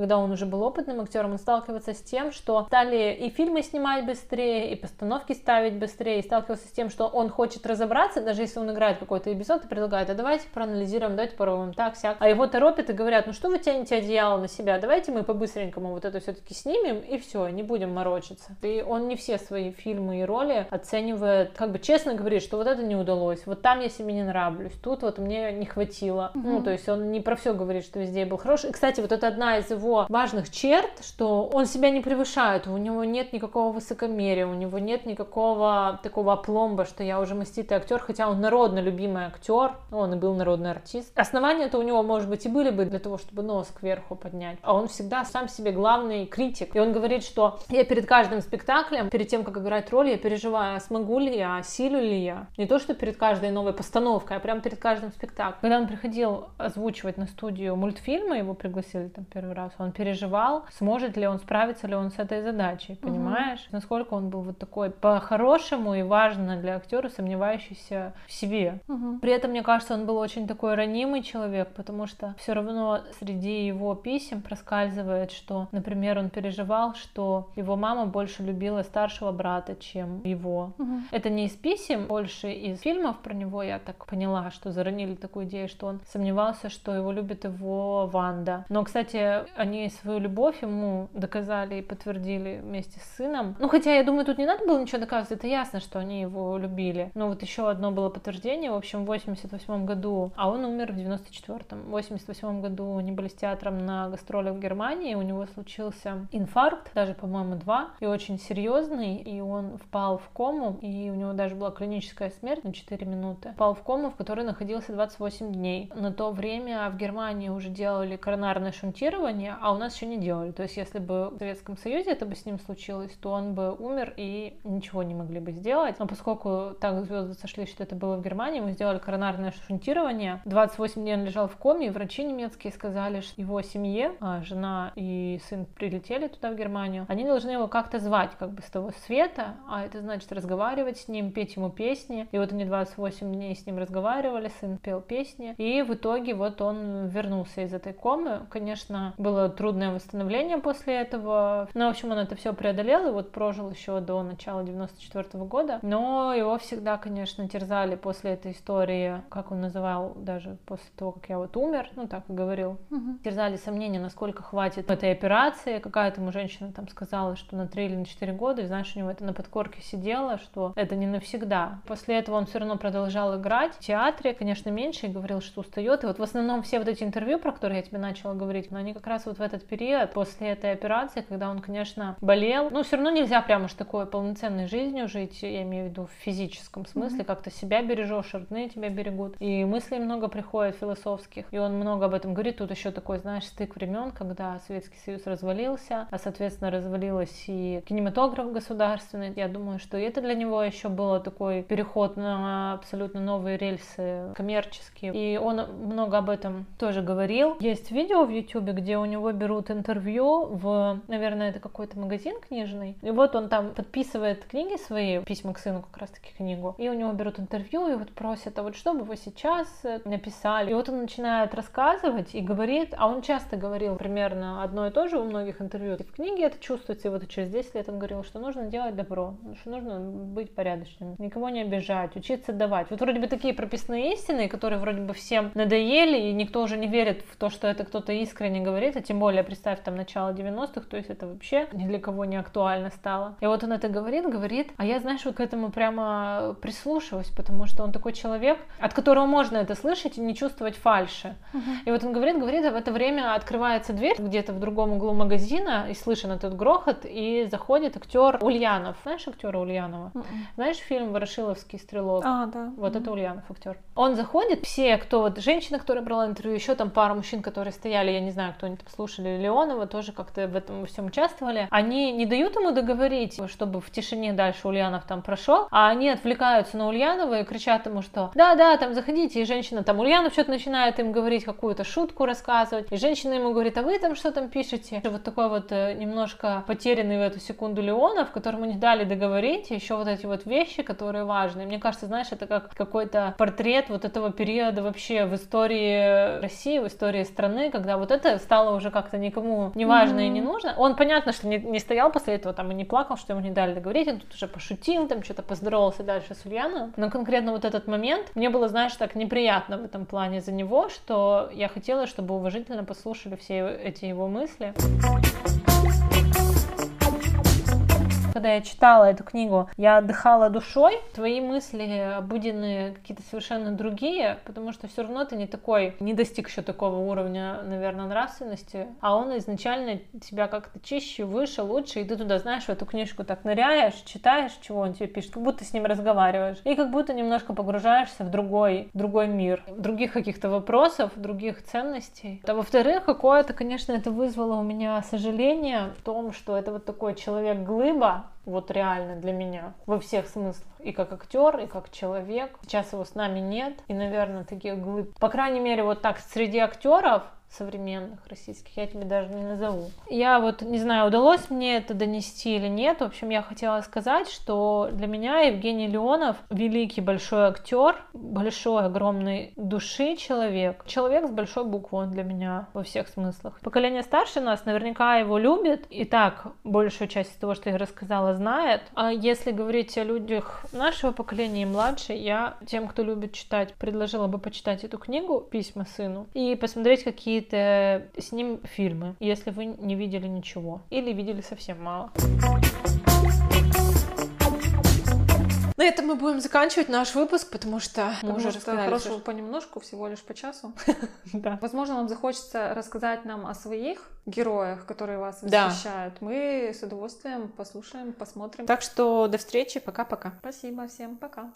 когда он уже был опытным актером, он сталкивается с тем, что стали и фильмы снимать быстрее, и постановки ставить быстрее, и сталкивался с тем, что он хочет разобраться, даже если он играет какой-то эпизод и предлагает, а давайте проанализируем, давайте попробуем так, сяк. А его торопят и говорят, ну что вы тянете одеяло на себя, давайте мы по-быстренькому вот это все-таки снимем, и все, не будем морочиться. И он не все свои фильмы и роли оценивает, как бы честно говорит, что вот это не удалось, вот там я себе не нравлюсь, тут вот мне не хватило. Mm-hmm. Ну, то есть он не про все говорит, что везде был хороший. И, кстати, вот это одна из его важных черт, что он себя не превышает, у него нет никакого высокомерия, у него нет никакого такого пломба, что я уже маститый актер, хотя он народно любимый актер, он и был народный артист. Основания-то у него, может быть, и были бы для того, чтобы нос кверху поднять, а он всегда сам себе главный критик. И он говорит, что я перед каждым спектаклем, перед тем, как играть роль, я переживаю, а смогу ли я, силю ли я. Не то, что перед каждой новой постановкой, а прямо перед каждым спектаклем. Когда он приходил озвучивать на студию мультфильмы, его пригласили там первый раз, он переживал, сможет ли он, справиться ли он с этой задачей, понимаешь? Угу. Насколько он был вот такой по-хорошему и важно для актера, сомневающийся в себе. Угу. При этом, мне кажется, он был очень такой ранимый человек, потому что все равно среди его писем проскальзывает, что, например, он переживал, что его мама больше любила старшего брата, чем его. Угу. Это не из писем, больше из фильмов про него я так поняла, что заронили такую идею, что он сомневался, что его любит его Ванда. Но, кстати, они свою любовь ему доказали и подтвердили вместе с сыном. Ну, хотя, я думаю, тут не надо было ничего доказывать, это ясно, что они его любили. Но вот еще одно было подтверждение, в общем, в 88 году, а он умер в 94-м. В 88 году они были с театром на гастролях в Германии, у него случился инфаркт, даже, по-моему, два, и очень серьезный, и он впал в кому, и у него даже была клиническая смерть на 4 минуты. Впал в кому, в которой находился 28 дней. На то время в Германии уже делали коронарное шунтирование, а у нас еще не делали. То есть, если бы в Советском Союзе это бы с ним случилось, то он бы умер и ничего не могли бы сделать. Но поскольку так звезды сошли, что это было в Германии, мы сделали коронарное шунтирование. 28 дней он лежал в коме, и врачи немецкие сказали, что его семье, а жена и сын прилетели туда, в Германию, они должны его как-то звать, как бы с того света, а это значит разговаривать с ним, петь ему песни. И вот они 28 дней с ним разговаривали, сын пел песни, и в итоге вот он вернулся из этой комы. Конечно, было трудно трудное восстановление после этого. Но, в общем, он это все преодолел и вот прожил еще до начала 94 -го года. Но его всегда, конечно, терзали после этой истории, как он называл, даже после того, как я вот умер, ну так и говорил, угу. терзали сомнения, насколько хватит этой операции. Какая-то ему женщина там сказала, что на 3 или на 4 года, и знаешь, у него это на подкорке сидело, что это не навсегда. После этого он все равно продолжал играть в театре, конечно, меньше, и говорил, что устает. И вот в основном все вот эти интервью, про которые я тебе начала говорить, но они как раз вот в этот период после этой операции, когда он, конечно, болел. Ну, все равно нельзя прямо уж такой полноценной жизнью жить, я имею в виду в физическом смысле, mm-hmm. как-то себя бережешь, родные тебя берегут. И мыслей много приходит философских. И он много об этом говорит. Тут еще такой, знаешь, стык времен, когда Советский Союз развалился, а, соответственно, развалилась и кинематограф государственный. Я думаю, что это для него еще было такой переход на абсолютно новые рельсы коммерческие. И он много об этом тоже говорил. Есть видео в YouTube, где у него берут интервью в, наверное, это какой-то магазин книжный. И вот он там подписывает книги свои, письма к сыну как раз-таки книгу. И у него берут интервью и вот просят, а вот что бы вы сейчас э, написали? И вот он начинает рассказывать и говорит, а он часто говорил примерно одно и то же у многих интервью. И в книге это чувствуется, и вот через 10 лет он говорил, что нужно делать добро, что нужно быть порядочным, никого не обижать, учиться давать. Вот вроде бы такие прописные истины, которые вроде бы всем надоели, и никто уже не верит в то, что это кто-то искренне говорит, а тем более, представь, там, начало 90-х, то есть это вообще ни для кого не актуально стало. И вот он это говорит, говорит, а я, знаешь, вот к этому прямо прислушиваюсь, потому что он такой человек, от которого можно это слышать и не чувствовать фальши. Uh-huh. И вот он говорит, говорит, а в это время открывается дверь где-то в другом углу магазина, и слышен этот грохот, и заходит актер Ульянов. Знаешь актера Ульянова? Uh-uh. Знаешь фильм «Ворошиловский стрелок»? А, да. Вот uh-huh. это Ульянов актер. Он заходит, все, кто вот женщина, которая брала интервью, еще там пару мужчин, которые стояли, я не знаю, кто они там слушали, Леонова тоже как-то в этом всем участвовали, они не дают ему договорить, чтобы в тишине дальше Ульянов там прошел, а они отвлекаются на Ульянова и кричат ему, что да-да, там заходите, и женщина там, Ульянов что-то начинает им говорить, какую-то шутку рассказывать, и женщина ему говорит, а вы там что там пишете? И вот такой вот э, немножко потерянный в эту секунду Леонов, которому не дали договорить, еще вот эти вот вещи, которые важны. Мне кажется, знаешь, это как какой-то портрет вот этого периода вообще в истории России, в истории страны, когда вот это стало уже как-то никому не важно mm-hmm. и не нужно. Он, понятно, что не, не стоял после этого там и не плакал, что ему не дали договорить, он тут уже пошутил, там что-то поздоровался дальше с Ульяновым. Но конкретно вот этот момент, мне было, знаешь, так неприятно в этом плане за него, что я хотела, чтобы уважительно послушали все эти его мысли когда я читала эту книгу, я отдыхала душой, твои мысли обыденные какие-то совершенно другие, потому что все равно ты не такой, не достиг еще такого уровня, наверное, нравственности, а он изначально тебя как-то чище, выше, лучше, и ты туда, знаешь, в эту книжку так ныряешь, читаешь, чего он тебе пишет, как будто с ним разговариваешь, и как будто немножко погружаешься в другой, другой мир, других каких-то вопросов, других ценностей. А во-вторых, какое-то, конечно, это вызвало у меня сожаление в том, что это вот такой человек-глыба, вот реально для меня во всех смыслах. И как актер, и как человек. Сейчас его с нами нет. И, наверное, таких глыб. По крайней мере, вот так среди актеров современных российских, я тебе даже не назову. Я вот не знаю, удалось мне это донести или нет. В общем, я хотела сказать, что для меня Евгений Леонов великий большой актер, большой, огромной души человек. Человек с большой буквы он для меня во всех смыслах. Поколение старше нас наверняка его любит, и так большую часть того, что я рассказала, знает. А если говорить о людях нашего поколения и младше, я тем, кто любит читать, предложила бы почитать эту книгу «Письма сыну» и посмотреть, какие какие-то с ним фильмы, если вы не видели ничего или видели совсем мало. На этом мы будем заканчивать наш выпуск, потому что мы потому уже что хорошего понемножку, всего лишь по часу. да. Возможно, вам захочется рассказать нам о своих героях, которые вас Да. восхищают. Мы с удовольствием послушаем, посмотрим. Так что до встречи, пока-пока. Спасибо всем, пока.